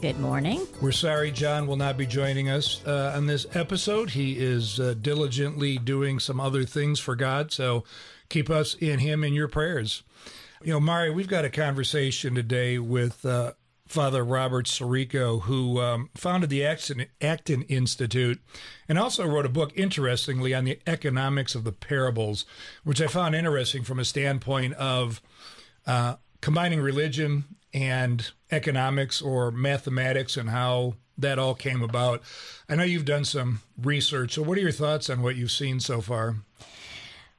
Good morning. We're sorry John will not be joining us uh, on this episode. He is uh, diligently doing some other things for God, so keep us in him in your prayers. You know, Mari, we've got a conversation today with uh, Father Robert Sirico, who um, founded the Acton, Institute and also wrote a book, interestingly, on the economics of the parables, which I found interesting from a standpoint of uh, combining religion and economics or mathematics and how that all came about. I know you've done some research. So, what are your thoughts on what you've seen so far?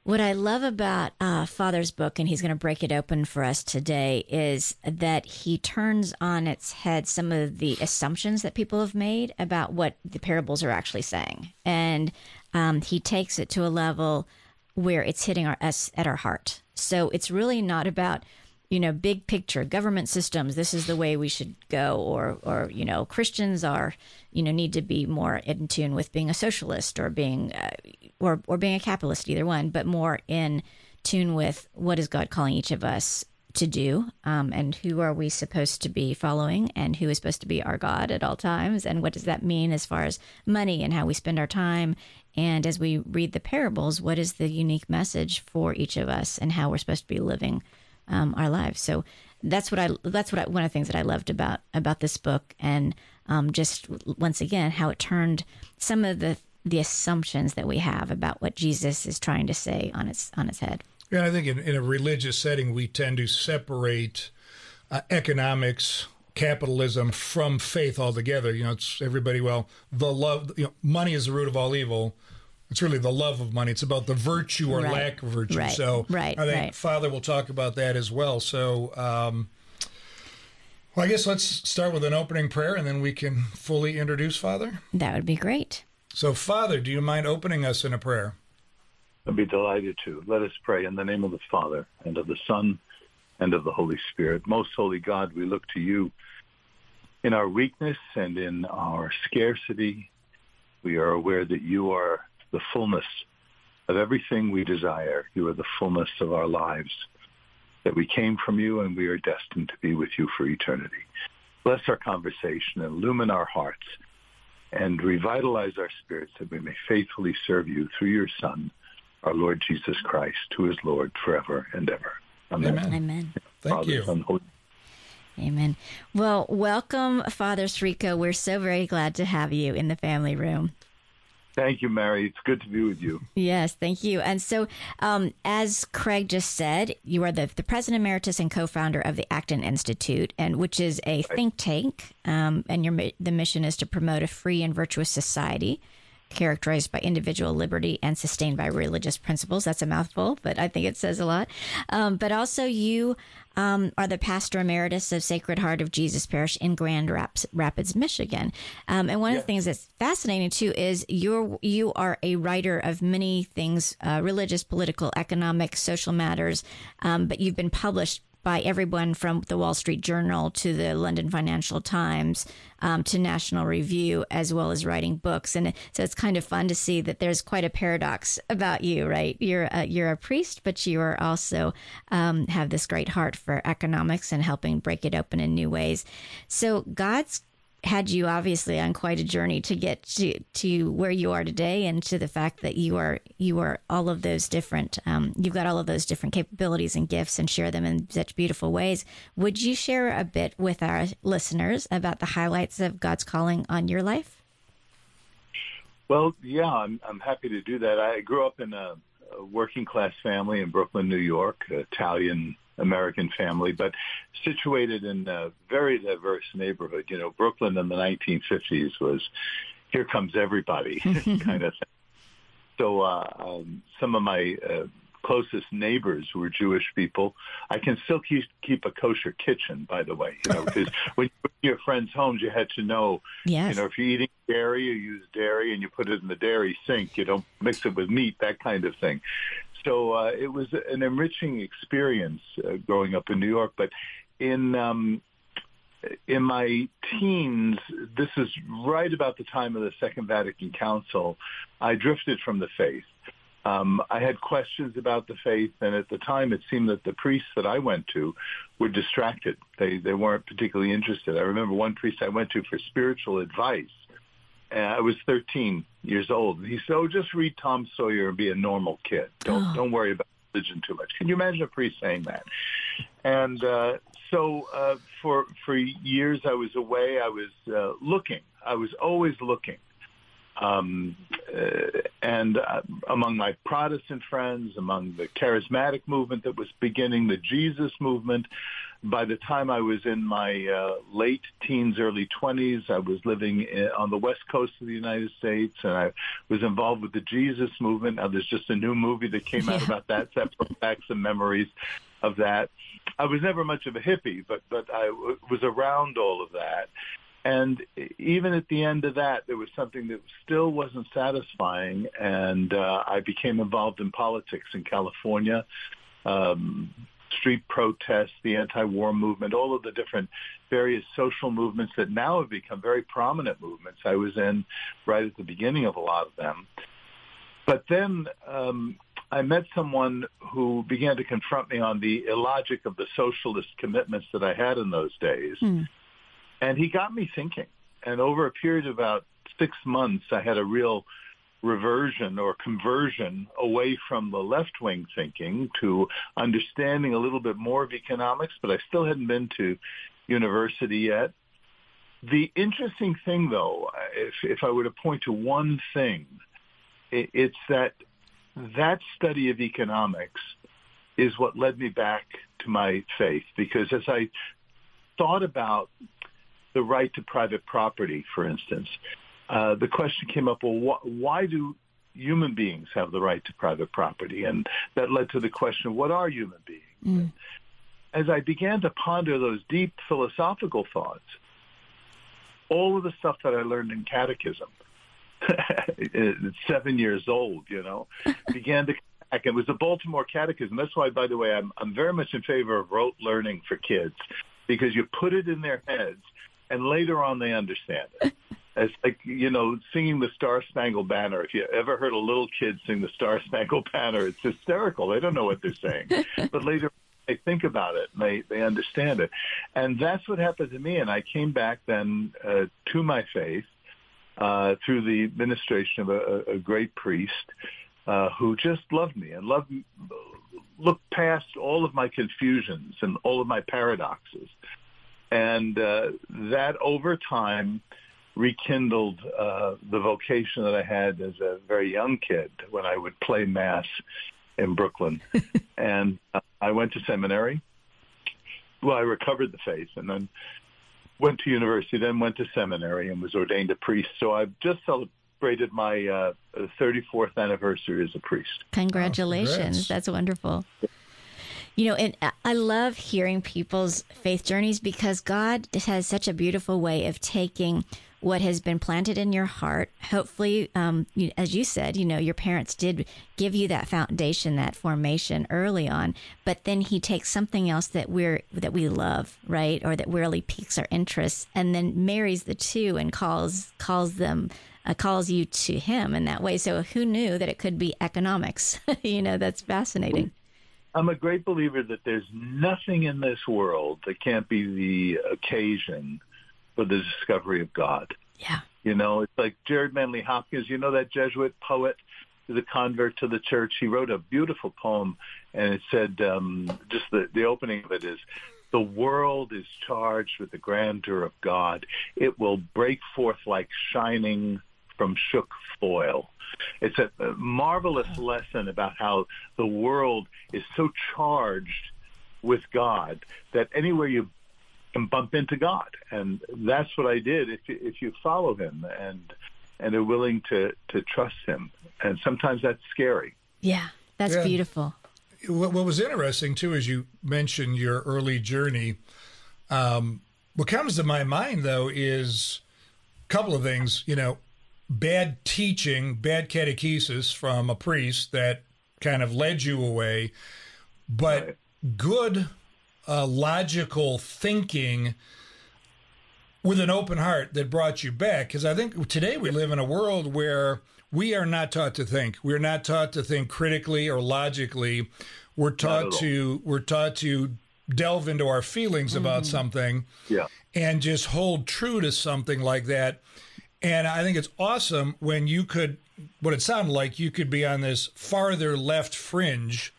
What I love about uh, Father's book, and he's going to break it open for us today, is that he turns on its head some of the assumptions that people have made about what the parables are actually saying. And um, he takes it to a level where it's hitting our, us at our heart. So it's really not about you know, big picture, government systems, this is the way we should go, or, or you know, Christians are, you know, need to be more in tune with being a socialist or being, uh, or or being a capitalist, either one, but more in tune with what is God calling each of us to do, um, and who are we supposed to be following, and who is supposed to be our God at all times, and what does that mean as far as money and how we spend our time, and as we read the parables, what is the unique message for each of us, and how we're supposed to be living um, our lives. So that's what I that's what I, one of the things that I loved about about this book, and um, just once again how it turned some of the the assumptions that we have about what Jesus is trying to say on its on its head. Yeah, I think in, in a religious setting we tend to separate uh, economics capitalism from faith altogether. You know, it's everybody. Well, the love, you know, money is the root of all evil it's really the love of money. It's about the virtue or right. lack of virtue. Right. So right. I think right. Father will talk about that as well. So, um, well, I guess let's start with an opening prayer and then we can fully introduce Father. That would be great. So, Father, do you mind opening us in a prayer? I'd be delighted to. Let us pray in the name of the Father and of the Son and of the Holy Spirit. Most holy God, we look to you in our weakness and in our scarcity. We are aware that you are the fullness of everything we desire. You are the fullness of our lives, that we came from you and we are destined to be with you for eternity. Bless our conversation, illumine our hearts, and revitalize our spirits that we may faithfully serve you through your Son, our Lord Jesus Christ, who is Lord forever and ever. Amen. Amen. Amen. Thank Father, you. Son, Amen. Well, welcome, Father Sirico. We're so very glad to have you in the family room. Thank you, Mari. It's good to be with you. Yes, thank you. And so, um, as Craig just said, you are the, the president emeritus and co-founder of the Acton Institute, and which is a think tank. Um, and your the mission is to promote a free and virtuous society characterized by individual liberty and sustained by religious principles. That's a mouthful, but I think it says a lot. Um, but also, you um, are the pastor emeritus of Sacred Heart of Jesus Parish in Grand Rapids, Michigan. Um, and one yeah. of the things that's fascinating too is you're you are a writer of many things, uh, religious, political, economic, social matters. Um, but you've been published by everyone from the Wall Street Journal to the London Financial Times um, to National Review, as well as writing books. And so it's kind of fun to see that there's quite a paradox about you, right? You're a, you're a priest, but you are also um, have this great heart for economics and helping break it open in new ways. So God's had you obviously on quite a journey to get to to where you are today, and to the fact that you are you are all of those different. Um, you've got all of those different capabilities and gifts, and share them in such beautiful ways. Would you share a bit with our listeners about the highlights of God's calling on your life? Well, yeah, I'm I'm happy to do that. I grew up in a, a working class family in Brooklyn, New York, Italian American family, but situated in a very diverse neighborhood. You know, Brooklyn in the 1950s was here comes everybody kind of thing. So uh, um, some of my uh, closest neighbors were Jewish people. I can still keep keep a kosher kitchen, by the way, you know, because when you to your friends' homes, you had to know, Yes. you know, if you're eating dairy, you use dairy and you put it in the dairy sink. You don't mix it with meat, that kind of thing. So uh, it was an enriching experience uh, growing up in New York. But in um, in my teens, this is right about the time of the Second Vatican Council, I drifted from the faith. Um, I had questions about the faith, and at the time, it seemed that the priests that I went to were distracted. They they weren't particularly interested. I remember one priest I went to for spiritual advice. And I was 13 years old, he said, "Oh, just read Tom Sawyer and be a normal kid. Don't Oh. don't worry about religion too much." Can you imagine a priest saying that? And uh, so uh, for for years I was away. I was uh, looking. I was always looking. Um, uh, and uh, among my Protestant friends, among the charismatic movement that was beginning, the Jesus movement, by the time I was in my uh, late teens, early 20s, I was living in, on the west coast of the United States, and I was involved with the Jesus movement. Now, there's just a new movie that came out Yeah. about that, so that brought back some memories of that. I was never much of a hippie, but but I w- was around all of that. And even at the end of that, there was something that still wasn't satisfying, and uh, I became involved in politics in California, um, street protests, the anti-war movement, all of the different various social movements that now have become very prominent movements. I was in right at the beginning of a lot of them. But then um, I met someone who began to confront me on the illogic of the socialist commitments that I had in those days. Hmm. And he got me thinking. And over a period of about six months, I had a real reversion or conversion away from the left-wing thinking to understanding a little bit more of economics, but I still hadn't been to university yet. The interesting thing, though, if, if I were to point to one thing, it, it's that that study of economics is what led me back to my faith because as I thought about the right to private property, for instance, uh, the question came up, well, wh- why do human beings have the right to private property? And that led to the question, what are human beings? Mm. As I began to ponder those deep philosophical thoughts, all of the stuff that I learned in catechism, seven years old, you know, began to come back. It was the Baltimore Catechism. That's why, by the way, I'm, I'm very much in favor of rote learning for kids because you put it in their heads and later on they understand it. It's like, you know, singing the Star Spangled Banner. If you ever heard a little kid sing the Star Spangled Banner, it's hysterical. They don't know what they're saying. but later they think about it and they, they understand it. And that's what happened to me. And I came back then uh, to my faith uh, through the ministration of a, a great priest uh, who just loved me and loved looked past all of my confusions and all of my paradoxes. And uh, that over time rekindled uh, the vocation that I had as a very young kid when I would play mass in Brooklyn. and uh, I went to seminary. Well, I recovered the faith and then went to university, then went to seminary and was ordained a priest. So I've just celebrated my uh, 34th anniversary as a priest. Congratulations. congrats. That's wonderful. You know, and I love hearing people's faith journeys because God has such a beautiful way of taking what has been planted in your heart. Hopefully, um, as you said, you know, your parents did give you that foundation, that formation early on, but then He takes something else that we're that we love, right, or that really piques our interest, and then marries the two and calls calls them uh, calls you to Him in that way. So, who knew that it could be economics? you know, that's fascinating. I'm a great believer that there's nothing in this world that can't be the occasion for the discovery of God. Yeah. You know, it's like Gerard Manley Hopkins, you know that Jesuit poet, the convert to the church. He wrote a beautiful poem, and it said, um, just the, the opening of it is, the world is charged with the grandeur of God. It will break forth like shining from shook foil. It's a, a marvelous lesson about how the world is so charged with God that anywhere you can bump into God, and that's what I did. If you, if you follow Him and and are willing to to trust Him, and sometimes that's scary. Yeah. That's Yeah. beautiful. what, what was interesting too, as you mentioned your early journey, um, what comes to my mind though is a couple of things. You know, bad teaching, bad catechesis from a priest that kind of led you away, but right. good uh, logical thinking with an open heart that brought you back. Because I think today we live in a world where we are not taught to think. We're not taught to think critically or logically. We're taught to we're taught to delve into our feelings mm-hmm. about something yeah. and just hold true to something like that. And I think it's awesome when you could what it sounded like you could be on this farther left fringe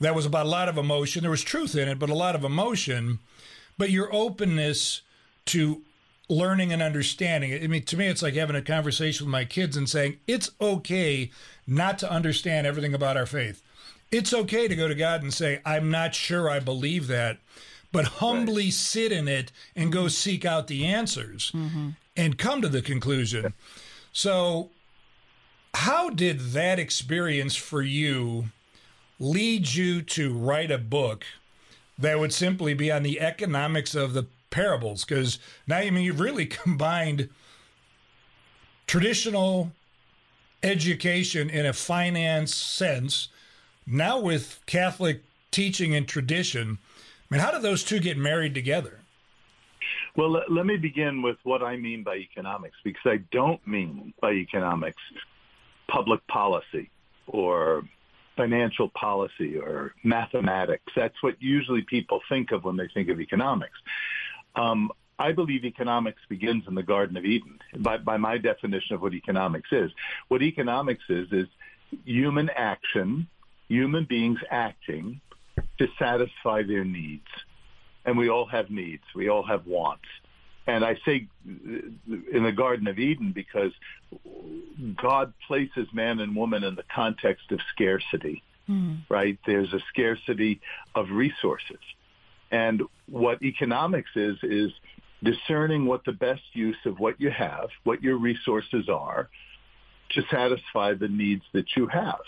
that was about a lot of emotion. There was truth in it, but a lot of emotion. But your openness to learning and understanding. It. I mean, to me, it's like having a conversation with my kids and saying, it's okay not to understand everything about our faith. It's okay to go to God and say, I'm not sure I believe that, but humbly right. sit in it and go seek out the answers mm-hmm. And come to the conclusion. So, how did that experience for you lead you to write a book that would simply be on the economics of the parables because now I mean you've really combined traditional education in a finance sense now with Catholic teaching and tradition. I mean, how do those two get married together? Well, let, let me begin with what I mean by economics because I don't mean by economics public policy or financial policy or mathematics. That's what usually people think of when they think of economics. Um, I believe economics begins in the Garden of Eden by, by my definition of what economics is. What economics is, is human action, human beings acting to satisfy their needs. And we all have needs. We all have wants. And I say in the Garden of Eden because God places man and woman in the context of scarcity, mm. right? There's a scarcity of resources. And what economics is, is discerning what the best use of what you have, what your resources are, to satisfy the needs that you have.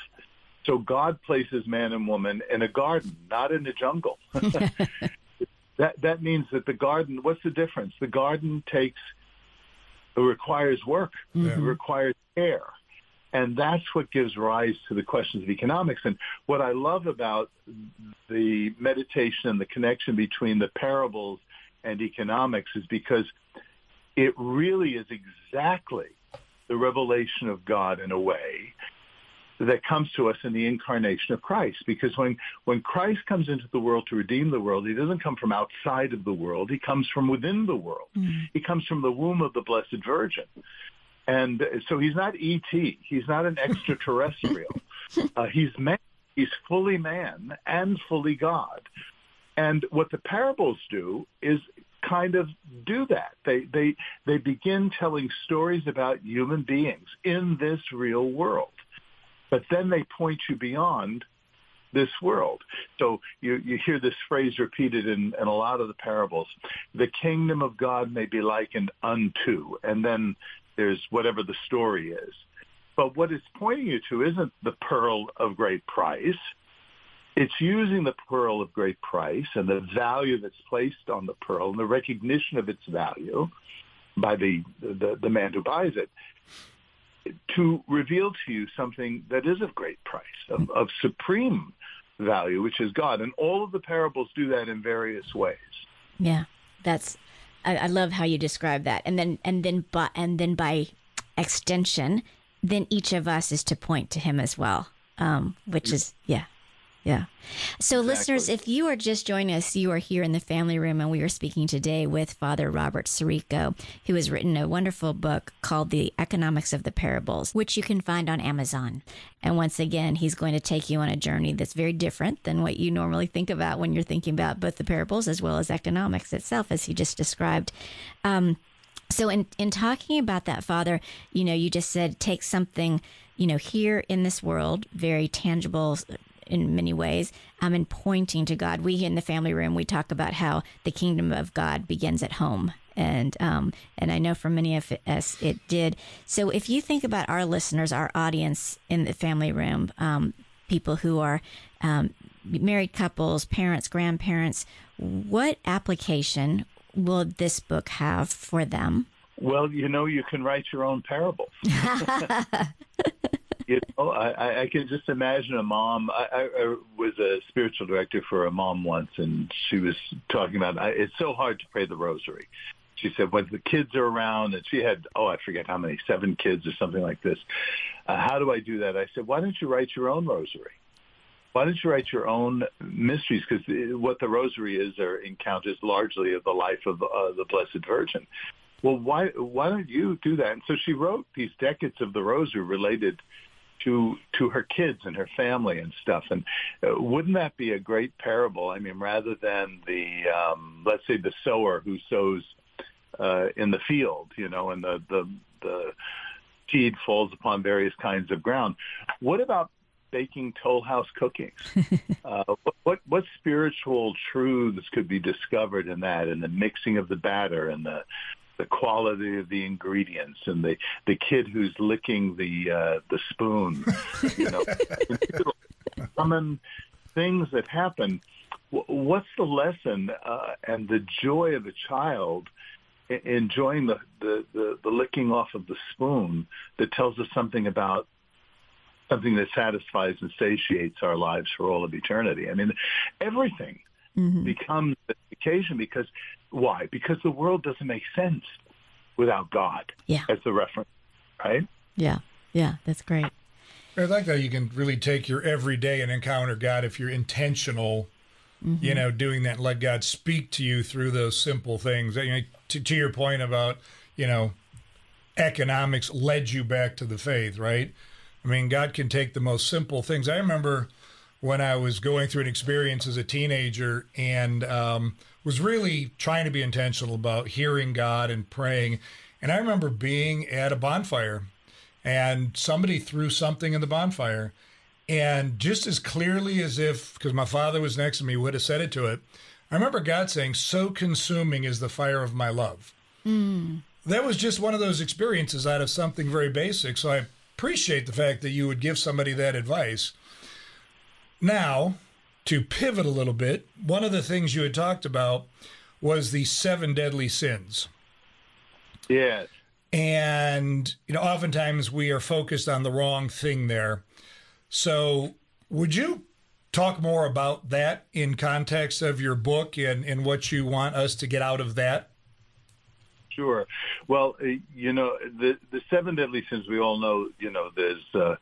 So God places man and woman in a garden, not in a jungle. that that means that the garden. What's the difference? The garden takes it requires work. Mm-hmm. It requires care. And that's what gives rise to the questions of economics. And what I love about the meditation and the connection between the parables and economics is because it really is exactly the revelation of God in a way that comes to us in the incarnation of Christ. Because when, when Christ comes into the world to redeem the world, he doesn't come from outside of the world. He comes from within the world. Mm-hmm. He comes from the womb of the Blessed Virgin. And so he's not ET. He's not an extraterrestrial. uh, he's man. He's fully man and fully God. And what the parables do is kind of do that. They they they begin telling stories about human beings in this real world. But then they point you beyond this world. So you, you hear this phrase repeated in, in a lot of the parables. The kingdom of God may be likened unto. And then there's whatever the story is. But what it's pointing you to isn't the pearl of great price. It's using the pearl of great price and the value that's placed on the pearl and the recognition of its value by the, the, the man who buys it to reveal to you something that is of great price, of, of supreme value, which is God. And all of the parables do that in various ways. Yeah, that's I, I love how you describe that. And then and then but and then by extension, then each of us is to point to him as well. Um, which is yeah, yeah. So, exactly. listeners, if you are just joining us, you are here in the family room, and we are speaking today with Father Robert Sirico, who has written a wonderful book called The Economics of the Parables, which you can find on Amazon. And once again, he's going to take you on a journey that's very different than what you normally think about when you're thinking about both the parables as well as economics itself, as he just described. Um, so, in, in talking about that, Father, you know, you just said take something, you know, here in this world, very tangible in many ways um, and pointing to God. We in the family room, we talk about how the kingdom of God begins at home. And um, and I know for many of us it did. So if you think about our listeners, our audience in the family room, um, people who are um, married couples, parents, grandparents, what application will this book have for them? Well, you know, you can write your own parable. you know, I, I can just imagine a mom. I, I was a spiritual director for a mom once, and she was talking about it's so hard to pray the rosary. She said when the kids are around, and she had oh I forget how many seven kids or something like this. Uh, how do I do that? I said, why don't you write your own rosary? Why don't you write your own mysteries? Because what the rosary is or encounters largely of the life of uh, the Blessed Virgin. Well, why why don't you do that? And so she wrote these decades of the rosary related to to her kids and her family and stuff. And uh, wouldn't that be a great parable? I mean, rather than the um, let's say the sower who sows uh, in the field, you know, and the the the seed falls upon various kinds of ground. What about baking Toll House cookies? uh, what, what what spiritual truths could be discovered in that, and the mixing of the batter and the the quality of the ingredients and the the kid who's licking the uh, the spoon, you know, common things that happen. What's the lesson uh, and the joy of a child enjoying the, the, the, the licking off of the spoon that tells us something about something that satisfies and satiates our lives for all of eternity. I mean, everything mm-hmm. becomes an occasion because why? Because the world doesn't make sense without God yeah. as the reference, right? Yeah, yeah, that's great. I like that you can really take your everyday and encounter God if you're intentional, mm-hmm. you know, doing that. Let God speak to you through those simple things. You know, to, to your point about, you know, economics led you back to the faith, right? I mean, God can take the most simple things. I remember when I was going through an experience as a teenager and um, was really trying to be intentional about hearing God and praying. And I remember being at a bonfire and somebody threw something in the bonfire. And just as clearly as if, because my father was next to me, would have said it to it, I remember God saying, So consuming is the fire of my love. Mm. That was just one of those experiences out of something very basic. So I appreciate the fact that you would give somebody that advice. Now, to pivot a little bit, one of the things you had talked about was the seven deadly sins. Yes. And, you know, oftentimes we are focused on the wrong thing there. So, would you talk more about that in context of your book and, and what you want us to get out of that? Sure. Well, uh, you know, the the seven deadly sins we all know. You know, there's uh,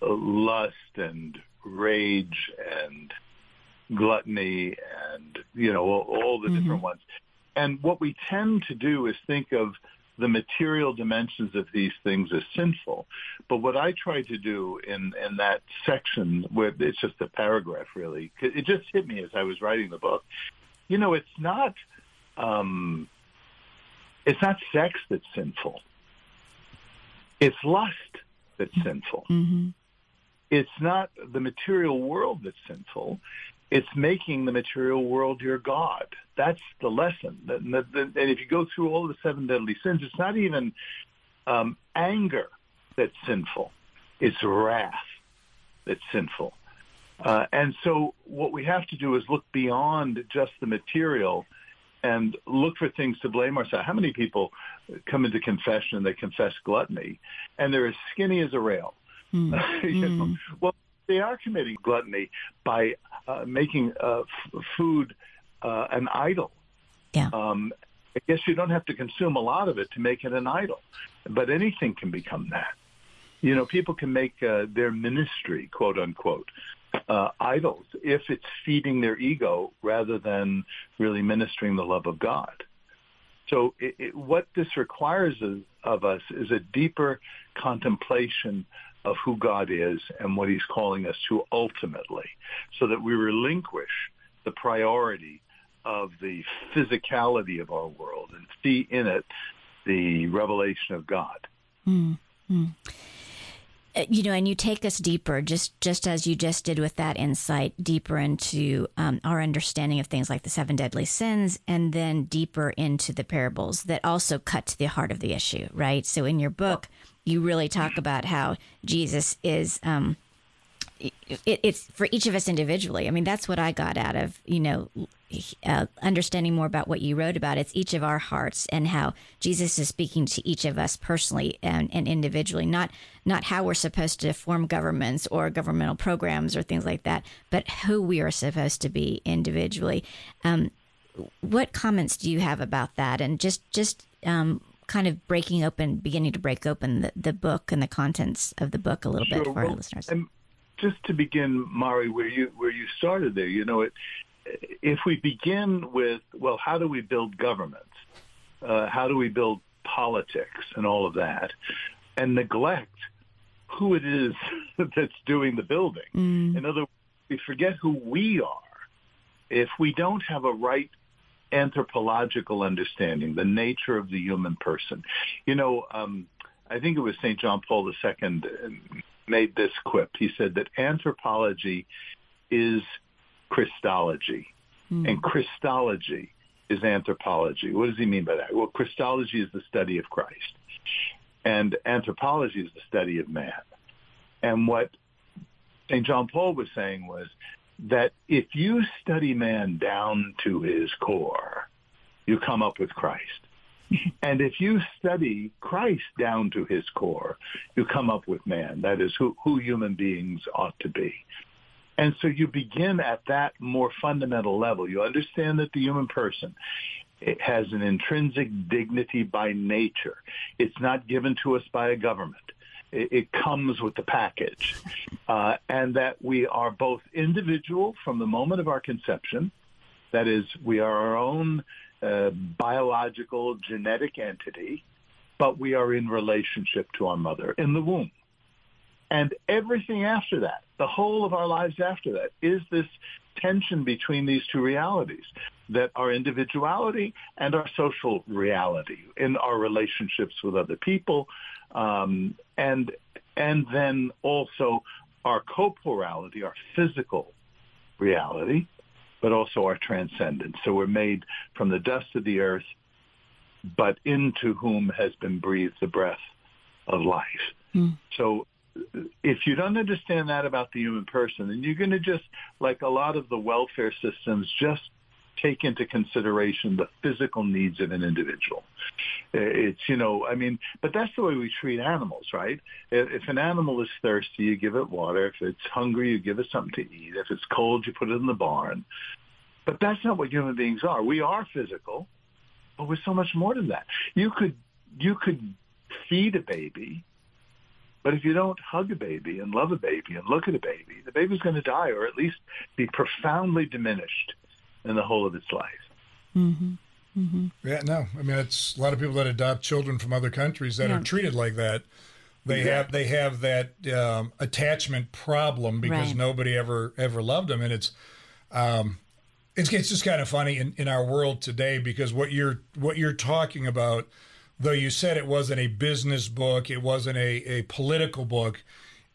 lust and rage and gluttony and you know all, all the mm-hmm. different ones. And what we tend to do is think of the material dimensions of these things as sinful. But what I try to do in, in that section, where it's just a paragraph really, it just hit me as I was writing the book. You know, it's not, um, it's not sex that's sinful. It's lust that's sinful. Mm-hmm it's not the material world that's sinful. It's making the material world your God. That's the lesson. And if you go through all the seven deadly sins, it's not even um, anger that's sinful. It's wrath that's sinful. Uh, and so what we have to do is look beyond just the material and look for things to blame ourselves. How many people come into confession and they confess gluttony and they're as skinny as a rail? Mm. you know? mm. Well, they are committing gluttony by uh, making uh, f- food uh, an idol. Yeah. Um, I guess you don't have to consume a lot of it to make it an idol, but anything can become that. You know, people can make uh, their ministry, quote unquote, uh, idols if it's feeding their ego rather than really ministering the love of God. So it, it, what this requires of, of us is a deeper contemplation of who God is and what he's calling us to ultimately so that we relinquish the priority of the physicality of our world and see in it the revelation of God. Mm-hmm. You know, and you take us deeper, just just as you just did with that insight, deeper into um, our understanding of things like the seven deadly sins, and then deeper into the parables that also cut to the heart of the issue, right? So, in your book, you really talk about how Jesus is um, it, it's for each of us individually. I mean, that's what I got out of you know uh, understanding more about what you wrote about. It's each of our hearts and how Jesus is speaking to each of us personally and, and individually, not not how we're supposed to form governments or governmental programs or things like that, but who we are supposed to be individually. Um, what comments do you have about that? And just just um, kind of breaking open, beginning to break open the, the book and the contents of the book a little sure. bit for well, our listeners. just to begin, Mari, where you where you started there, you know, it, if we begin with, well, how do we build governments? Uh, how do we build politics and all of that, and neglect who it is that's doing the building? Mm. In other words, we forget who we are. If we don't have a right anthropological understanding, the nature of the human person. You know, um, I think it was St. John Paul II made this quip. He said that anthropology is Christology, mm. and Christology is anthropology. What does he mean by that? Well, Christology is the study of Christ, and anthropology is the study of man. And what St. John Paul was saying was that if you study man down to his core, you come up with Christ. and if you study Christ down to his core, you come up with man. That is who, who human beings ought to be. And so you begin at that more fundamental level. You understand that the human person it has an intrinsic dignity by nature. It's not given to us by a government. It, it comes with the package. Uh, and that we are both individual from the moment of our conception. That is, we are our own uh, biological genetic entity, but we are in relationship to our mother in the womb. And everything after that, the whole of our lives after that, is this tension between these two realities that our individuality and our social reality in our relationships with other people um, and and then also our corporality, our physical reality, but also our transcendence. So we're made from the dust of the earth, but into whom has been breathed the breath of life. Mm. So if you don't understand that about the human person, then you're going to just, like a lot of the welfare systems, just take into consideration the physical needs of an individual. Uh, it's, you know, I mean, but that's the way we treat animals, right? If an animal is thirsty, you give it water. If it's hungry, you give it something to eat. If it's cold, you put it in the barn. But that's not what human beings are. We are physical, but we're so much more than that. You could, you could feed a baby but if you don't hug a baby and love a baby and look at a baby, the baby's going to die or at least be profoundly diminished in the whole of its life. Mm-hmm. Mm-hmm. Yeah, no, I mean it's a lot of people that adopt children from other countries that yeah. are treated like that. They exactly. have they have that um, attachment problem because right. nobody ever ever loved them, and it's um, it's it's just kind of funny in, in our world today because what you're what you're talking about though you said it wasn't a business book, it wasn't a, a political book,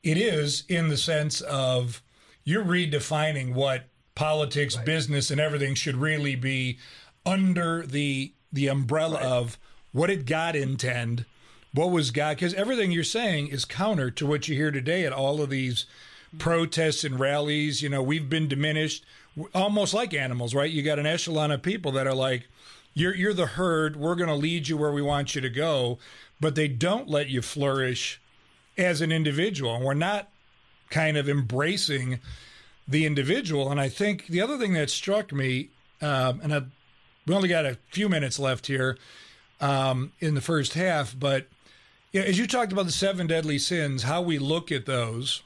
it is in the sense of you're redefining what politics, right. business, and everything should really be under the the umbrella right. of what did God intend, what was God? Because everything you're saying is counter to what you hear today at all of these protests and rallies. You know, we've been diminished, almost like animals, right? You got an echelon of people that are like, you're you're the herd. We're going to lead you where we want you to go, but they don't let you flourish as an individual. And we're not kind of embracing the individual. And I think the other thing that struck me, um, and I, we only got a few minutes left here um, in the first half, but yeah, as you talked about the seven deadly sins, how we look at those,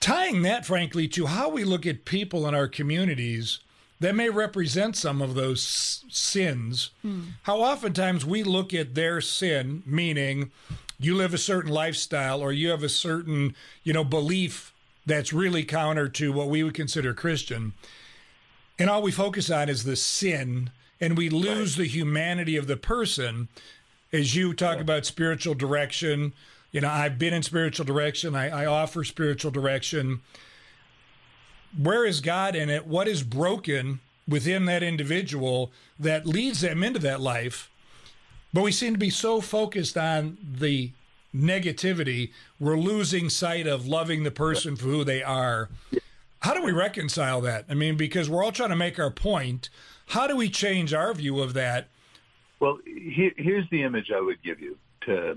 tying that, frankly, to how we look at people in our communities that may represent some of those sins. Hmm. How oftentimes we look at their sin, meaning you live a certain lifestyle or you have a certain, you know, belief that's really counter to what we would consider Christian. And all we focus on is the sin, and we lose right. the humanity of the person. As you talk yeah. about spiritual direction, you know, I've been in spiritual direction, I, I offer spiritual direction where is God in it? What is broken within that individual that leads them into that life? But we seem to be so focused on the negativity, we're losing sight of loving the person for who they are. How do we reconcile that? I mean, because we're all trying to make our point. How do we change our view of that? Well, here, here's the image I would give you to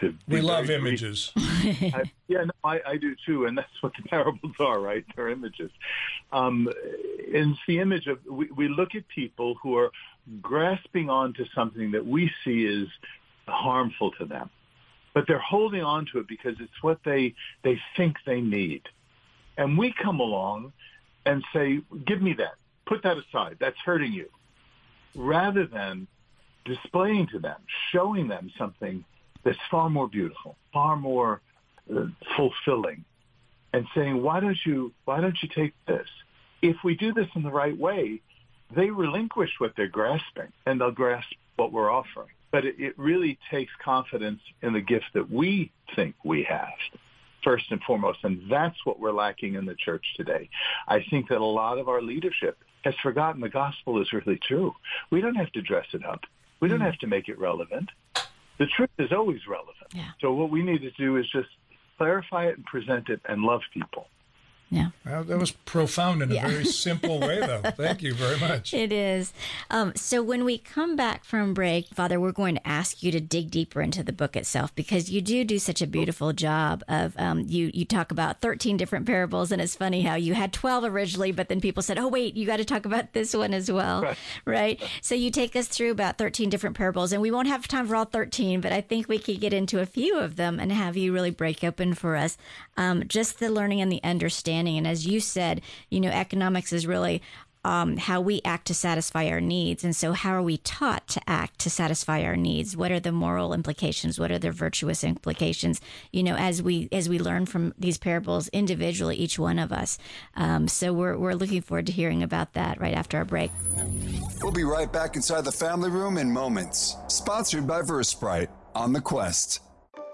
to. We love images. I, yeah, no, I, I, do too, and that's what the parables are, right? They're images. Um, and it's the image of we, we look at people who are grasping onto something that we see is harmful to them, but they're holding on to it because it's what they they think they need, and we come along and say, "Give me that. Put that aside. That's hurting you," rather than displaying to them, showing them something that's far more beautiful, far more uh, fulfilling, and saying, "Why don't you? Why don't you take this?" If we do this in the right way, they relinquish what they're grasping, and they'll grasp what we're offering. But it, it really takes confidence in the gift that we think we have first and foremost. And that's what we're lacking in the church today. I think that a lot of our leadership has forgotten the gospel is really true. We don't have to dress it up. We don't mm. have to make it relevant. The truth is always relevant. Yeah. So what we need to do is just clarify it and present it and love people. Yeah. Well, that was profound in yeah. a very simple way, though. Thank you very much. It is. Um, so, when we come back from break, Father, we're going to ask you to dig deeper into the book itself because you do do such a beautiful job of um, you. You talk about thirteen different parables, and it's funny how you had twelve originally, but then people said, "Oh, wait, you got to talk about this one as well." Right. right. So, you take us through about thirteen different parables, and we won't have time for all thirteen, but I think we could get into a few of them and have you really break open for us um, just the learning and the understanding understanding. And as you said, you know, economics is really um, how we act to satisfy our needs. And so, how are we taught to act to satisfy our needs? What are the moral implications? What are the virtuous implications? You know, as we as we learn from these parables individually, each one of us. Um, so we're we're looking forward to hearing about that right after our break. We'll be right back inside the family room in moments. Sponsored by Versprite on the Quest.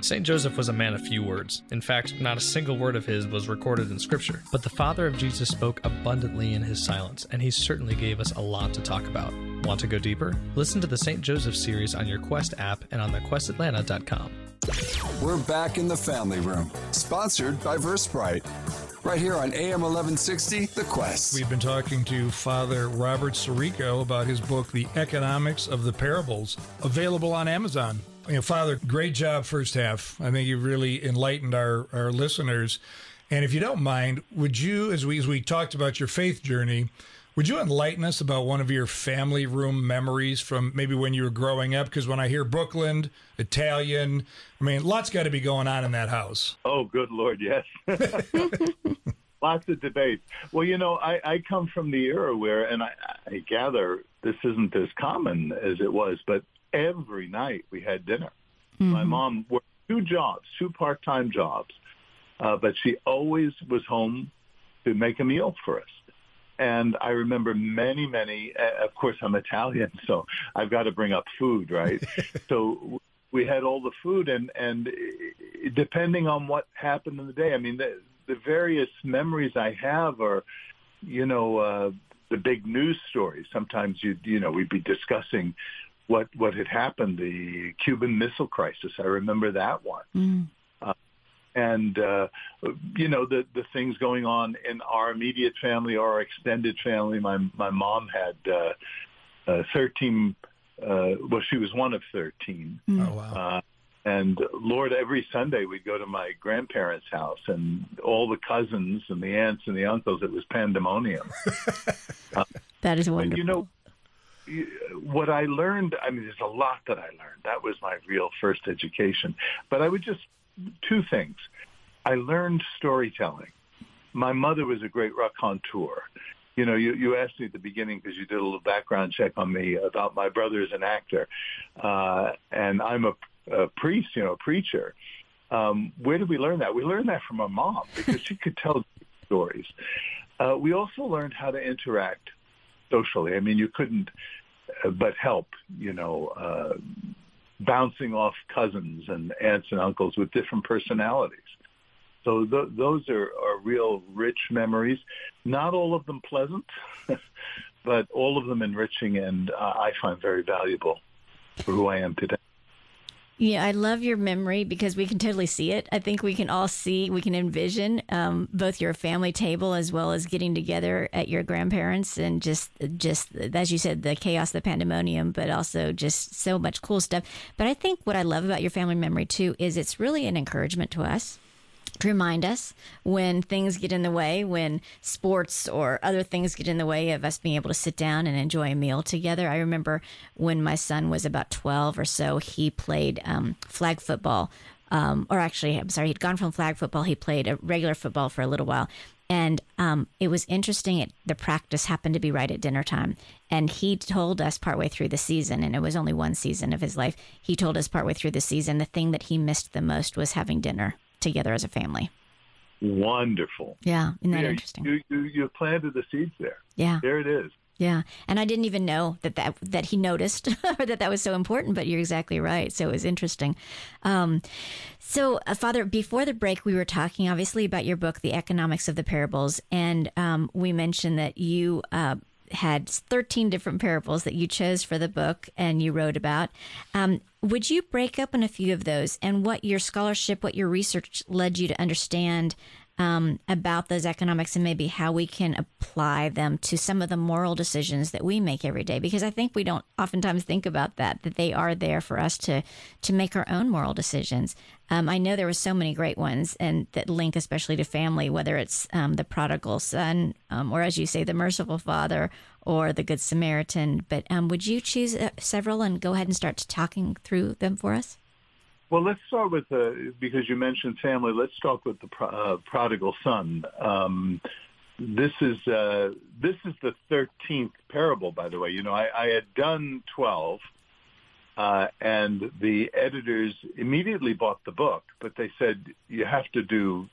St. Joseph was a man of few words. In fact, not a single word of his was recorded in Scripture. But the father of Jesus spoke abundantly in his silence, and he certainly gave us a lot to talk about. Want to go deeper? Listen to the St. Joseph series on your Quest app and on thequestatlanta.com. We're back in the family room, sponsored by Versprite. Right here on AM 1160, The Quest. We've been talking to Father Robert Sirico about his book, The Economics of the Parables, available on Amazon. You know, Father, great job first half. I think you really enlightened our, our listeners. And if you don't mind, would you, as we as we talked about your faith journey, would you enlighten us about one of your family room memories from maybe when you were growing up? Because when I hear Brooklyn, Italian, I mean, lots got to be going on in that house. Oh, good Lord, yes. Lots of debates. Well, you know, I, I come from the era where, and I, I gather this isn't as common as it was, but every night we had dinner. Mm-hmm. My mom worked two jobs, two part-time jobs, uh, but she always was home to make a meal for us. And I remember many, many, uh, of course I'm Italian, so I've got to bring up food, right? so we had all the food and, and depending on what happened in the day, I mean, the, the various memories I have are, you know, uh, the big news stories. Sometimes you, you know, we'd be discussing what, what had happened, the Cuban Missile Crisis. I remember that one. Mm and uh, you know the the things going on in our immediate family or our extended family. My my mom had uh, uh, thirteen. Uh, well, she was one of thirteen. Mm. Oh wow! Uh, and Lord, every Sunday we'd go to my grandparents' house, and all the cousins and the aunts and the uncles. It was pandemonium. uh, that is wonderful. You know, what I learned. I mean, there's a lot that I learned. That was my real first education. But I would just two things. I learned storytelling. My mother was a great raconteur. You know, you, you asked me at the beginning because you did a little background check on me about my brother as an actor, uh, and I'm a, a priest, you know, a preacher. Um, where did we learn that? We learned that from our mom because she could tell stories. Uh, we also learned how to interact socially. I mean, you couldn't but help, you know, uh, bouncing off cousins and aunts and uncles with different personalities. So th- those are, are real rich memories. Not all of them pleasant, but all of them enriching and uh, I find very valuable for who I am today. Yeah, I love your memory because we can totally see it. I think we can all see, we can envision um, both your family table as well as getting together at your grandparents and just, just as you said, the chaos, the pandemonium, but also just so much cool stuff. But I think what I love about your family memory too is it's really an encouragement to us to remind us when things get in the way, when sports or other things get in the way of us being able to sit down and enjoy a meal together. I remember when my son was about 12 or so, he played um, flag football. Um, or actually, I'm sorry, he'd gone from flag football. He played a regular football for a little while. And um, it was interesting. It, the practice happened to be right at dinner time. And he told us partway through the season, and it was only one season of his life, he told us partway through the season the thing that he missed the most was having dinner together as a family. Wonderful. Yeah, isn't that yeah, interesting? You, you, you planted the seeds there. Yeah. There it is. Yeah, and I didn't even know that that, that he noticed or that that was so important. But you're exactly right. So it was interesting. Um, so, uh, Father, before the break, we were talking obviously about your book, The Economics of the Parables, and um, we mentioned that you uh, had 13 different parables that you chose for the book and you wrote about. Um, would you break up on a few of those and what your scholarship, what your research led you to understand um, about those economics and maybe how we can apply them to some of the moral decisions that we make every day. Because i think we don't oftentimes think about that that they are there for us to to make our own moral decisions. Um, i know there were so many great ones and that link especially to family whether it's um, the prodigal son um, or as you say the merciful father or the good samaritan. But um, would you choose uh, several and go ahead and start talking through them for us well, let's start with the because you mentioned family. Let's start with the uh, prodigal son. Um, this is uh, this is the thirteenth parable, by the way. You know, I, I had done twelve, uh, and the editors immediately bought the book, but they said you have to do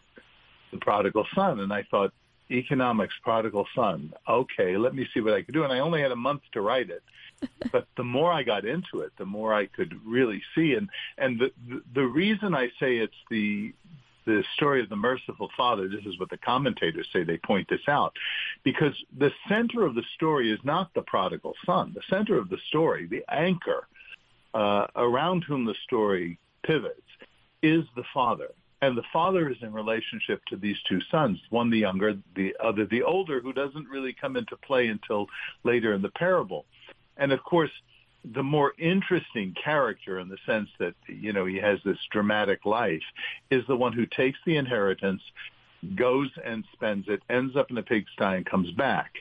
the prodigal son, and I thought economics prodigal son. Okay, let me see what I can do, and I only had a month to write it. but the more I got into it, the more I could really see. And and the the, the reason I say it's the the story of the merciful father, this is what the commentators say, they point this out, because the center of the story is not the prodigal son. The center of the story, the anchor uh, around whom the story pivots, is the father. And the father is in relationship to these two sons, one the younger, the other the older, who doesn't really come into play until later in the parable. And of course, the more interesting character in the sense that, you know, he has this dramatic life is the one who takes the inheritance, goes and spends it, ends up in a pigsty and comes back.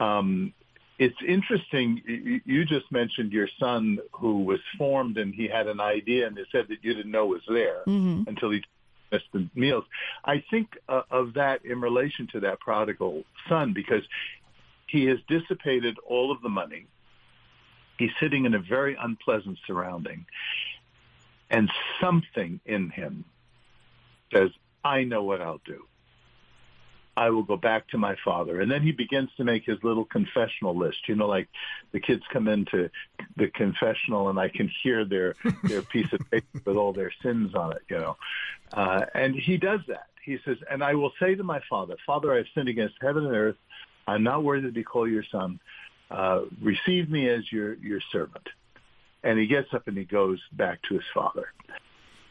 Um, it's interesting. You just mentioned your son who was formed and he had an idea and they said that you didn't know was there mm-hmm. until he missed the meals. I think uh, of that in relation to that prodigal son because he has dissipated all of the money He's sitting in a very unpleasant surrounding. And something in him says, I know what I'll do. I will go back to my father. And then he begins to make his little confessional list. You know, like the kids come into the confessional and I can hear their, their piece of paper with all their sins on it, you know. Uh, and he does that. He says, and I will say to my father, Father, I have sinned against heaven and earth. I'm not worthy to be called your son uh, receive me as your, your servant. And he gets up and he goes back to his father.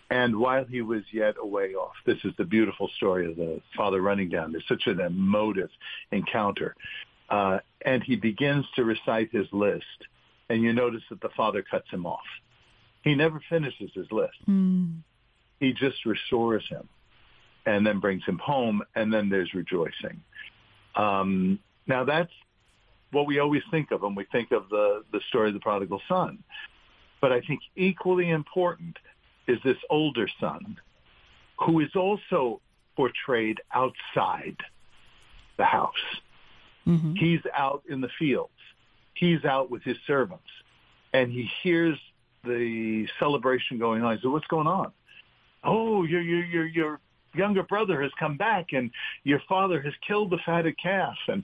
And while he was yet away off, this is the beautiful story of the father running down. There's such an emotive encounter. Uh, and he begins to recite his list. And you notice that the father cuts him off. He never finishes his list. Mm. He just restores him and then brings him home. And then there's rejoicing. Um, now that's what we always think of when we think of the, the story of the prodigal son. But I think equally important is this older son who is also portrayed outside the house. Mm-hmm. He's out in the fields. He's out with his servants. And he hears the celebration going on. He says, what's going on? Oh, your, your, your, your younger brother has come back and your father has killed the fatted calf. And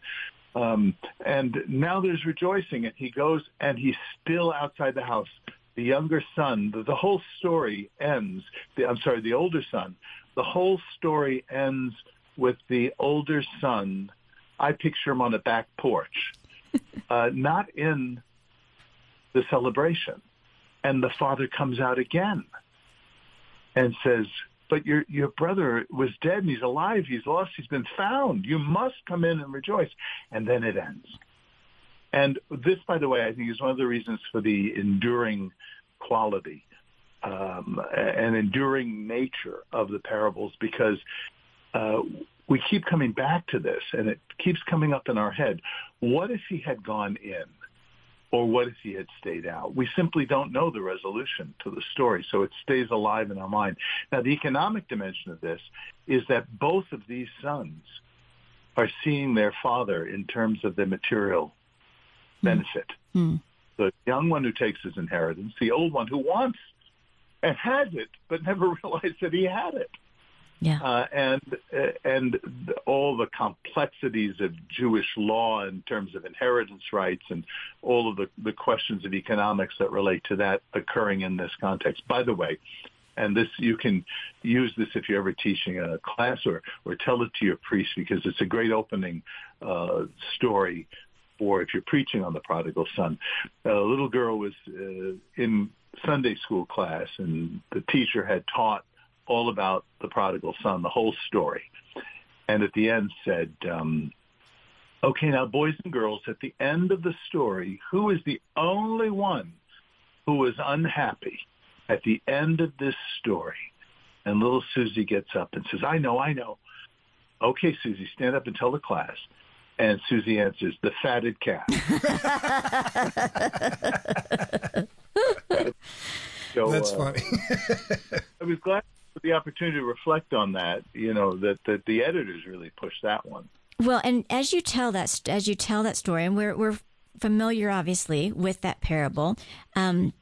um, and now there's rejoicing, and he goes and he's still outside the house. The younger son, the, the whole story ends. The, I'm sorry, the older son. The whole story ends with the older son. I picture him on a back porch, uh, not in the celebration. And the father comes out again and says, but your your brother was dead and he's alive. He's lost. He's been found. You must come in and rejoice. And then it ends. And this, by the way, I think is one of the reasons for the enduring quality um, and enduring nature of the parables because uh, we keep coming back to this and it keeps coming up in our head. What if he had gone in? Or what if he had stayed out? We simply don't know the resolution to the story, so it stays alive in our mind. Now, the economic dimension of this is that both of these sons are seeing their father in terms of the material hmm. benefit. Mm. The young one who takes his inheritance, the old one who wants and has it, but never realized that he had it. Yeah. Uh, and uh, and all the complexities of Jewish law in terms of inheritance rights and all of the, the questions of economics that relate to that occurring in this context. By the way, and this you can use this if you're ever teaching a class or or tell it to your priest because it's a great opening uh, story for if you're preaching on the prodigal son. A little girl was uh, in Sunday school class and the teacher had taught all about the prodigal son, the whole story. And at the end said, um, okay, now boys and girls, at the end of the story, who is the only one who was unhappy at the end of this story? And little Susie gets up and says, I know, I know. Okay, Susie, stand up and tell the class. And Susie answers, the fatted calf. so, That's uh, funny. I was glad the opportunity to reflect on that, you know, that, that the editors really pushed that one. Well, and as you tell that as you tell that story, and we're we're familiar, obviously, with that parable. Um,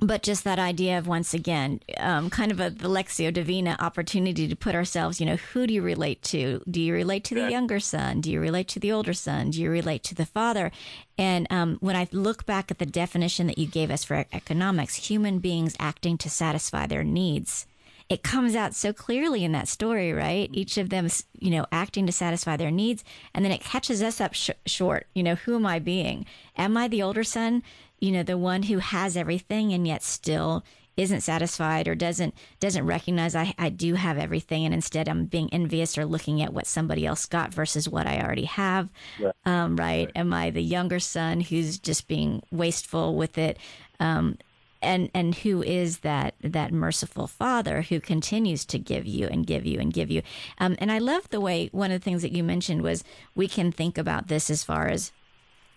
but just that idea of once again um, kind of a the lectio divina opportunity to put ourselves you know who do you relate to do you relate to the younger son do you relate to the older son do you relate to the father and um, when i look back at the definition that you gave us for economics human beings acting to satisfy their needs it comes out so clearly in that story, right? Each of them, you know, acting to satisfy their needs, and then it catches us up sh- short. You know, who am I being? Am I the older son? You know, the one who has everything and yet still isn't satisfied or doesn't doesn't recognize I, I do have everything and instead I'm being envious or looking at what somebody else got versus what I already have. Right. Um, right? right? Am I the younger son who's just being wasteful with it? Um, and and who is that that merciful father who continues to give you and give you and give you um, and i love the way one of the things that you mentioned was we can think about this as far as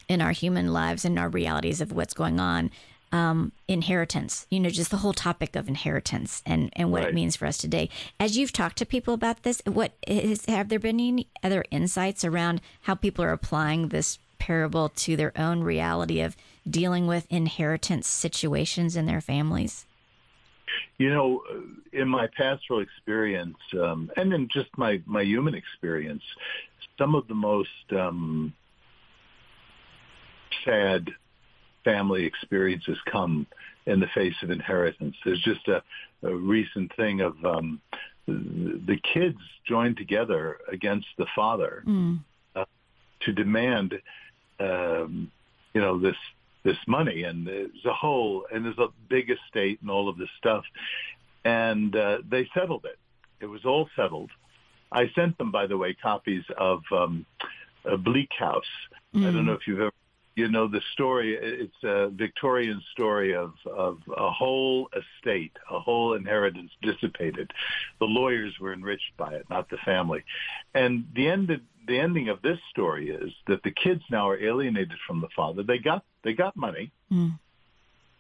in our human lives and our realities of what's going on um, inheritance you know just the whole topic of inheritance and and what Right. it means for us today as you've talked to people about this what is have there been any other insights around how people are applying this parable to their own reality of dealing with inheritance situations in their families You know, uh, in my pastoral experience, um, and in just my, my human experience, some of the most um, sad family experiences come in the face of inheritance. There's just a, a recent thing of um, the kids joined together against the father uh, to demand, um, you know, this this money, and there's a whole and there's a big estate and all of this stuff, and uh, they settled it. It was all settled. I sent them, by the way, copies of um, a Bleak House. I don't know if you've ever, you know, the story. It's a Victorian story of of a whole estate, a whole inheritance dissipated. The lawyers were enriched by it, not the family. And the end, the ending of this story is that the kids now are alienated from the father. They got they got money.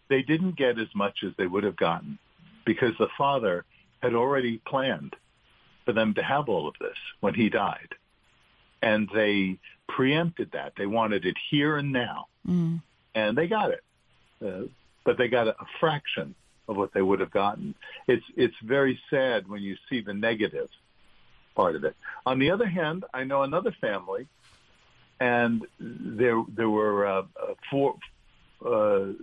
They didn't get as much as they would have gotten because the father had already planned for them to have all of this when he died. And they preempted that. They wanted it here and now. And they got it. Uh, but they got a, a fraction of what they would have gotten. It's, it's very sad when you see the negative part of it. On the other hand, I know another family and there, there were uh, uh, four, uh,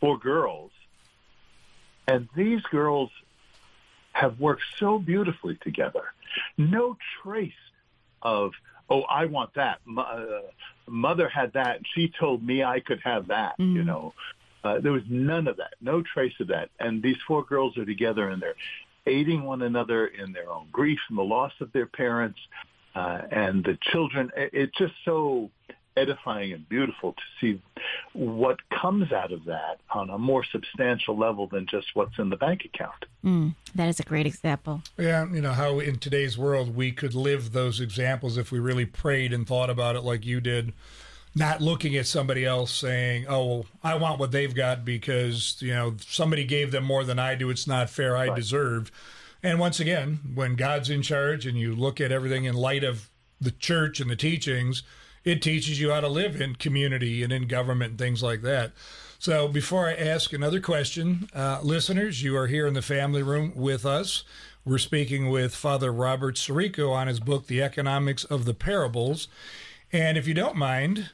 four girls and these girls have worked so beautifully together. No trace of, oh, I want that. Mo- Uh, mother had that. And she told me I could have that, you know. Uh, there was none of that, no trace of that. And these four girls are together and they're aiding one another in their own grief and the loss of their parents uh, and the children. It's just so edifying and beautiful to see what comes out of that on a more substantial level than just what's in the bank account. Mm, that is a great example. Yeah, you know, how in today's world we could live those examples if we really prayed and thought about it like you did, not looking at somebody else saying, oh, well, I want what they've got because, you know, somebody gave them more than I do. It's not fair. I deserve. And once again, when God's in charge and you look at everything in light of the church and the teachings, it teaches you how to live in community and in government and things like that. So before I ask another question, uh, listeners, you are here in the family room with us. We're speaking with Father Robert Sirico on his book, The Economics of the Parables. And if you don't mind,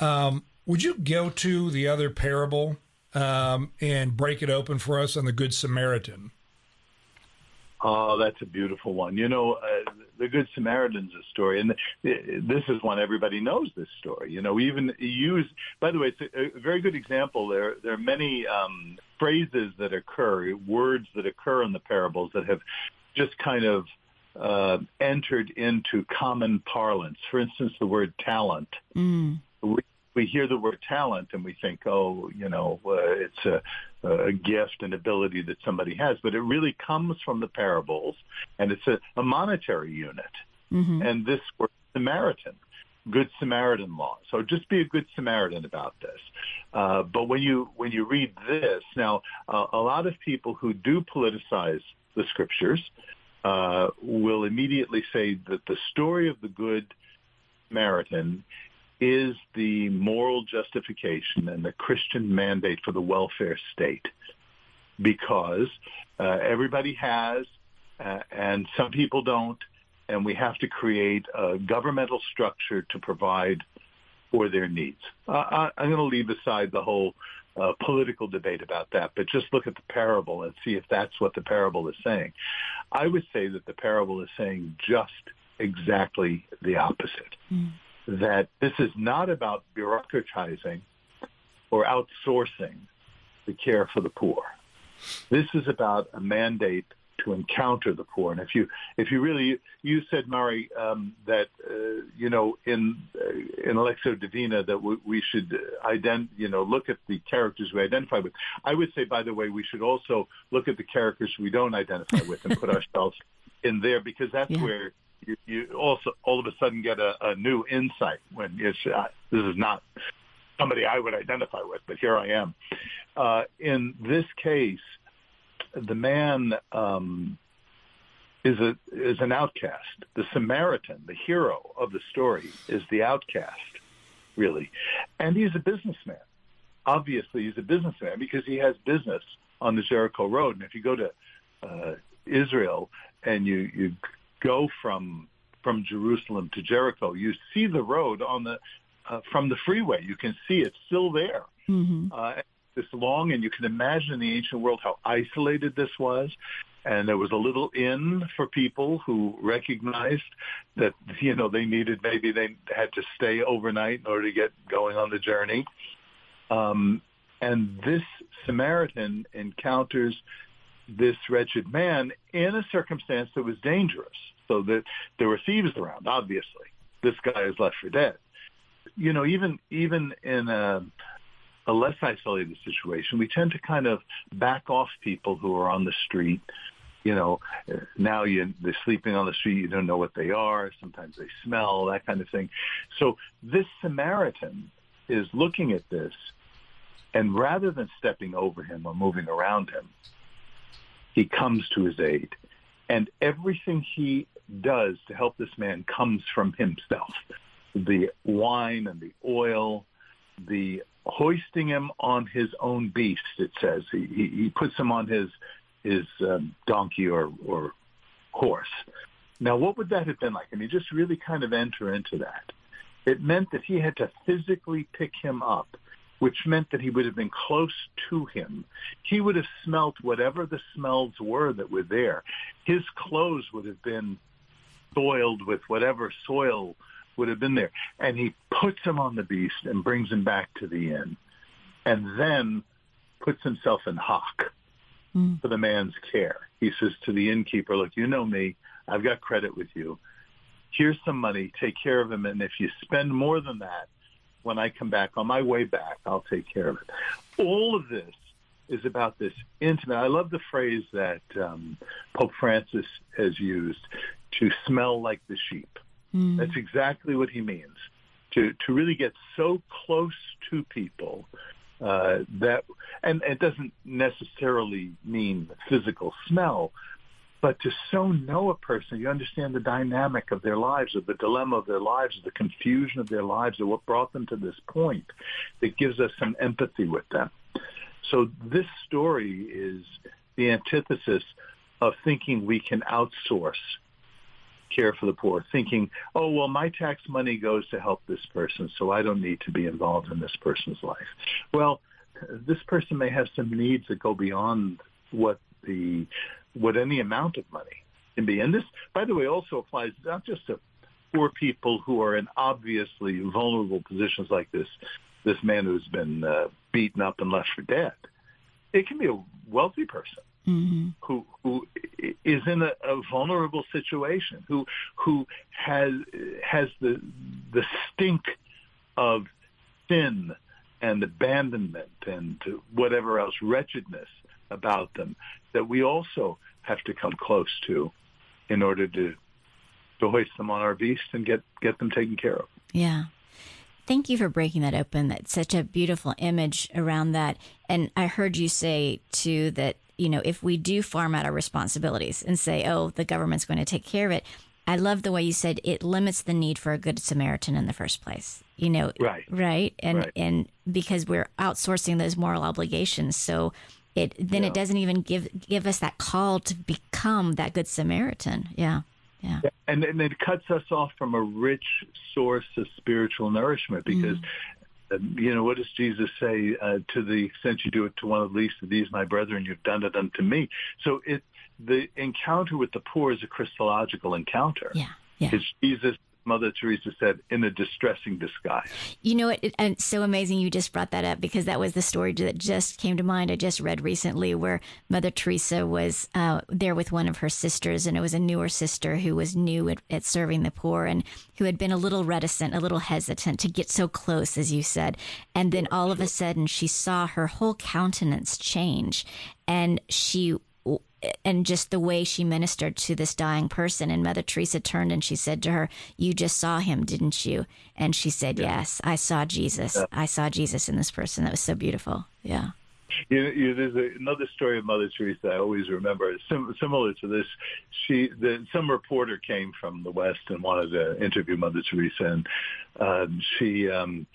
um, would you go to the other parable um, and break it open for us on the Good Samaritan? Oh, that's a beautiful one. You know, uh, the Good Samaritan's a story, and this is one everybody knows. This story, you know, even use. By the way, it's a, a very good example. There, there are many um, phrases that occur, words that occur in the parables that have just kind of uh, entered into common parlance. For instance, the word talent. Mm. We, we hear the word talent and we think, oh, you know, uh, it's a, a gift and ability that somebody has, but it really comes from the parables, and it's a, a monetary unit. Mm-hmm. And this word Samaritan, Good Samaritan law. So just be a good Samaritan about this. Uh, but when you when you read this now, uh, a lot of people who do politicize the scriptures uh, will immediately say that the story of the Good Samaritan is the moral justification and the Christian mandate for the welfare state because uh, everybody has uh, and some people don't, and we have to create a governmental structure to provide for their needs. Uh, I, am going to leave aside the whole uh, political debate about that, but just look at the parable and see if that's what the parable is saying. I would say that the parable is saying just exactly the opposite. Mm. That this is not about bureaucratizing or outsourcing the care for the poor. This is about a mandate to encounter the poor. And if you if you really you said Mari um, that uh, you know in uh, in Lectio Divina that we, we should ident you know look at the characters we identify with. I would say by the way we should also look at the characters we don't identify with and put ourselves in there because that's yeah. where you, you also all of a sudden get a, a new insight when it's uh, this is not somebody I would identify with, but here I am. Uh, in this case, the man um, is a is an outcast. The Samaritan, the hero of the story, is the outcast, really, and he's a businessman. Obviously, he's a businessman because he has business on the Jericho Road. And if you go to uh, Israel and you you go from from Jerusalem to Jericho, you see the road on the uh, from the freeway. You can see it's still there. Mm-hmm. Uh, this long, and you can imagine in the ancient world how isolated this was. And there was a little inn for people who recognized that, you know, they needed, maybe they had to stay overnight in order to get going on the journey. Um, and this Samaritan encounters this wretched man in a circumstance that was dangerous. So that there were thieves around, obviously. This guy is left for dead. You know, even even in a a less isolated situation, we tend to kind of back off people who are on the street. You know, now you they're sleeping on the street. You don't know what they are. Sometimes they smell that kind of thing. So this Samaritan is looking at this, and rather than stepping over him or moving around him, he comes to his aid, and everything he does to help this man comes from himself. The wine and the oil, the hoisting him on his own beast. It says he he, he puts him on his his um, donkey or or horse. Now, what would that have been like? I mean, just really kind of enter into that. It meant that he had to physically pick him up, which meant that he would have been close to him. He would have smelt whatever the smells were that were there. His clothes would have been soiled with whatever soil would have been there. And he puts him on the beast and brings him back to the inn and then puts himself in hock mm. for the man's care. He says to the innkeeper, look, you know me. I've got credit with you. Here's some money. Take care of him. And if you spend more than that, when I come back, on my way back, I'll take care of it. All of this is about this intimate. I love the phrase that um, Pope Francis has used to smell like the sheep. Mm. That's exactly what he means. To to really get so close to people uh, that, and it doesn't necessarily mean physical smell, but to so know a person, you understand the dynamic of their lives, of the dilemma of their lives, of the confusion of their lives, of what brought them to this point, that gives us some empathy with them. So this story is the antithesis of thinking we can outsource care for the poor, thinking, oh, well, my tax money goes to help this person, so I don't need to be involved in this person's life. Well, this person may have some needs that go beyond what the what any amount of money can be. And this, by the way, also applies not just to poor people who are in obviously vulnerable positions like this this man who's been uh, beaten up and left for dead. It can be a wealthy person mm-hmm. who who is in a, a, vulnerable situation, who who has has the the stink of sin and abandonment and whatever else wretchedness about them that we also have to come close to in order to to hoist them on our beast and get get them taken care of. Yeah. Thank you for breaking that open. That's such a beautiful image around that. And I heard you say too that you know, if we do farm out our responsibilities and say, oh, the government's going to take care of it, I love the way you said it limits the need for a good Samaritan in the first place. You know, right, right, and right. and because we're outsourcing those moral obligations, so it then yeah. it doesn't even give give us that call to become that good Samaritan. Yeah. Yeah. And, and it cuts us off from a rich source of spiritual nourishment because mm you know, what does Jesus say? Uh, to the extent you do it to one of the least of these, my brethren, you've done it unto me. So it, the encounter with the poor is a Christological encounter. Yeah. Yeah. It's Jesus Mother Teresa said, in a distressing disguise. You know what? And it's so amazing you just brought that up because that was the story that just came to mind. I just read recently where Mother Teresa was uh, there with one of her sisters, and it was a newer sister who was new at, at serving the poor and who had been a little reticent, a little hesitant to get so close, as you said. And then all of a sudden, she saw her whole countenance change, and she and just the way she ministered to this dying person. And Mother Teresa turned and she said to her, You just saw him, didn't you? And she said, yeah. Yes, I saw Jesus. Yeah. I saw Jesus in this person. That was so beautiful. Yeah. You, you, there's a, another story of Mother Teresa I always remember. Sim, similar to this, she the, some reporter came from the West and wanted to interview Mother Teresa, and uh, she um,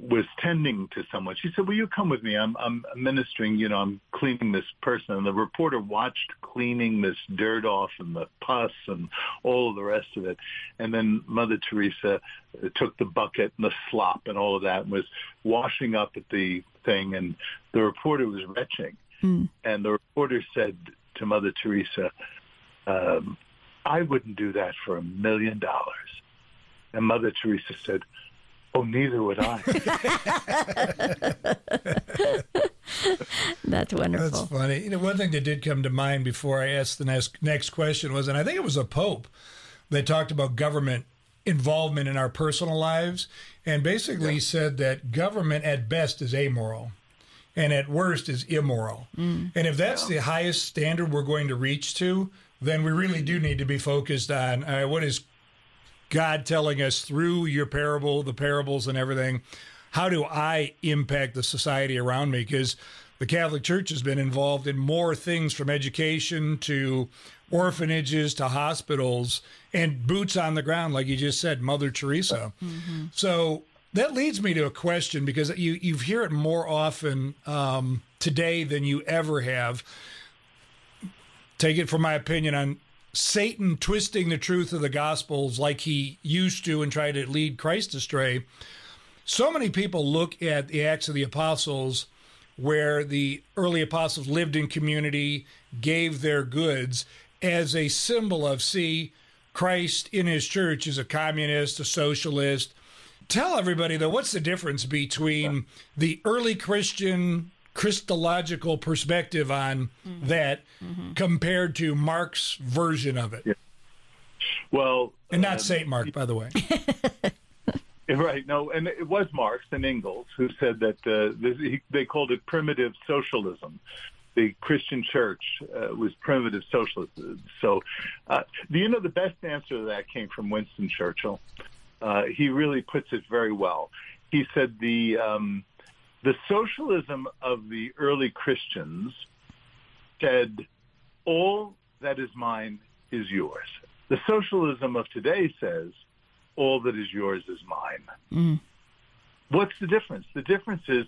was tending to someone. She said, "Will you come with me? I'm I'm ministering. You know, I'm cleaning this person." And the reporter watched cleaning this dirt off and the pus and all of the rest of it. And then Mother Teresa took the bucket and the slop and all of that and was washing up at the thing. And the reporter was retching. Mm. And the reporter said to Mother Teresa, um, "I wouldn't do that for a million dollars." And Mother Teresa said, Oh, neither would I. That's wonderful. That's funny. You know, one thing that did come to mind before I asked the next next question was, and I think it was a pope that talked about government involvement in our personal lives, and basically yeah. said that government at best is amoral, and at worst is immoral. Mm. And if that's yeah. the highest standard we're going to reach to, then we really do need to be focused on uh, what is God telling us through your parable, the parables, and everything, how do I impact the society around me? Because the Catholic Church has been involved in more things from education to orphanages to hospitals and boots on the ground, like you just said, Mother Teresa. Mm-hmm. So that leads me to a question because you you hear it more often um, today than you ever have. Take it from my opinion on Satan twisting the truth of the Gospels like he used to and try to lead Christ astray. So many people look at the Acts of the Apostles, where the early apostles lived in community, gave their goods, as a symbol of, see, Christ in his church is a communist, a socialist. Tell everybody, though, what's the difference between the early Christian Christological perspective on mm-hmm. that mm-hmm. compared to Mark's version of it. Yeah. Well, and not um, Saint Mark, by the way. right. No, and it was Marx and Engels who said that uh, this, he, they called it primitive socialism. The Christian Church uh, was primitive socialism. So, uh, do you know the best answer to that came from Winston Churchill? Uh, he really puts it very well. He said the um, the socialism of the early Christians said, all that is mine is yours. The socialism of today says, all that is yours is mine. Mm. What's the difference? The difference is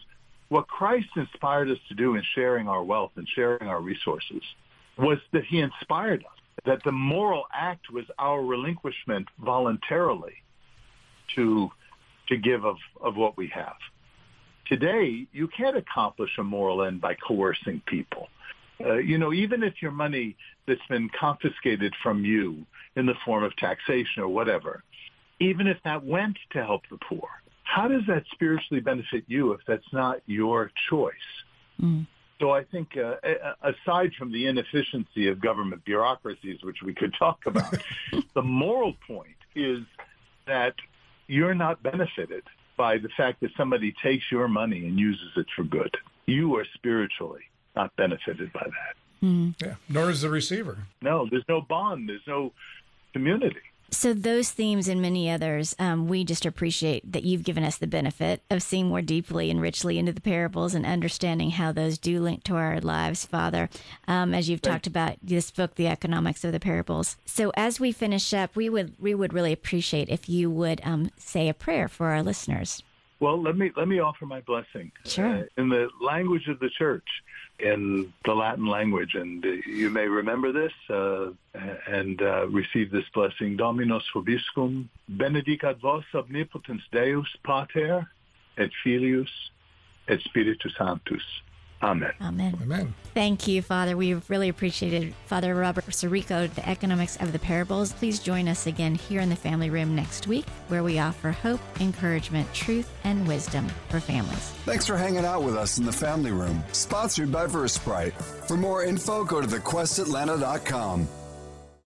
what Christ inspired us to do in sharing our wealth and sharing our resources was that he inspired us, that the moral act was our relinquishment voluntarily to, to give of, of what we have. Today, you can't accomplish a moral end by coercing people. Uh, you know, even if your money that's been confiscated from you in the form of taxation or whatever, even if that went to help the poor, how does that spiritually benefit you if that's not your choice? Mm. So I think, uh, aside from the inefficiency of government bureaucracies, which we could talk about, the moral point is that you're not benefited by the fact that somebody takes your money and uses it for good. You are spiritually not benefited by that. Mm. Yeah, nor is the receiver. No, there's no bond. There's no community. So, those themes and many others, um, we just appreciate that you've given us the benefit of seeing more deeply and richly into the parables and understanding how those do link to our lives, Father, um, as you've talked about this book, The Economics of the Parables. So, as we finish up, we would, we would really appreciate if you would um, say a prayer for our listeners. Well, let me let me offer my blessing. Sure. Uh, in the language of the church, in the Latin language, and uh, you may remember this uh, and uh, receive this blessing. Dominus vobiscum, benedicat vos omnipotens Deus Pater, et Filius, et Spiritus Sanctus. Amen. Amen. Amen. Thank you, Father. We really appreciated Father Robert Sirico, the economics of the parables. Please join us again here in the family room next week, where we offer hope, encouragement, truth, and wisdom for families. Thanks for hanging out with us in the family room. Sponsored by Versprite. For more info, go to thequestatlanta.com.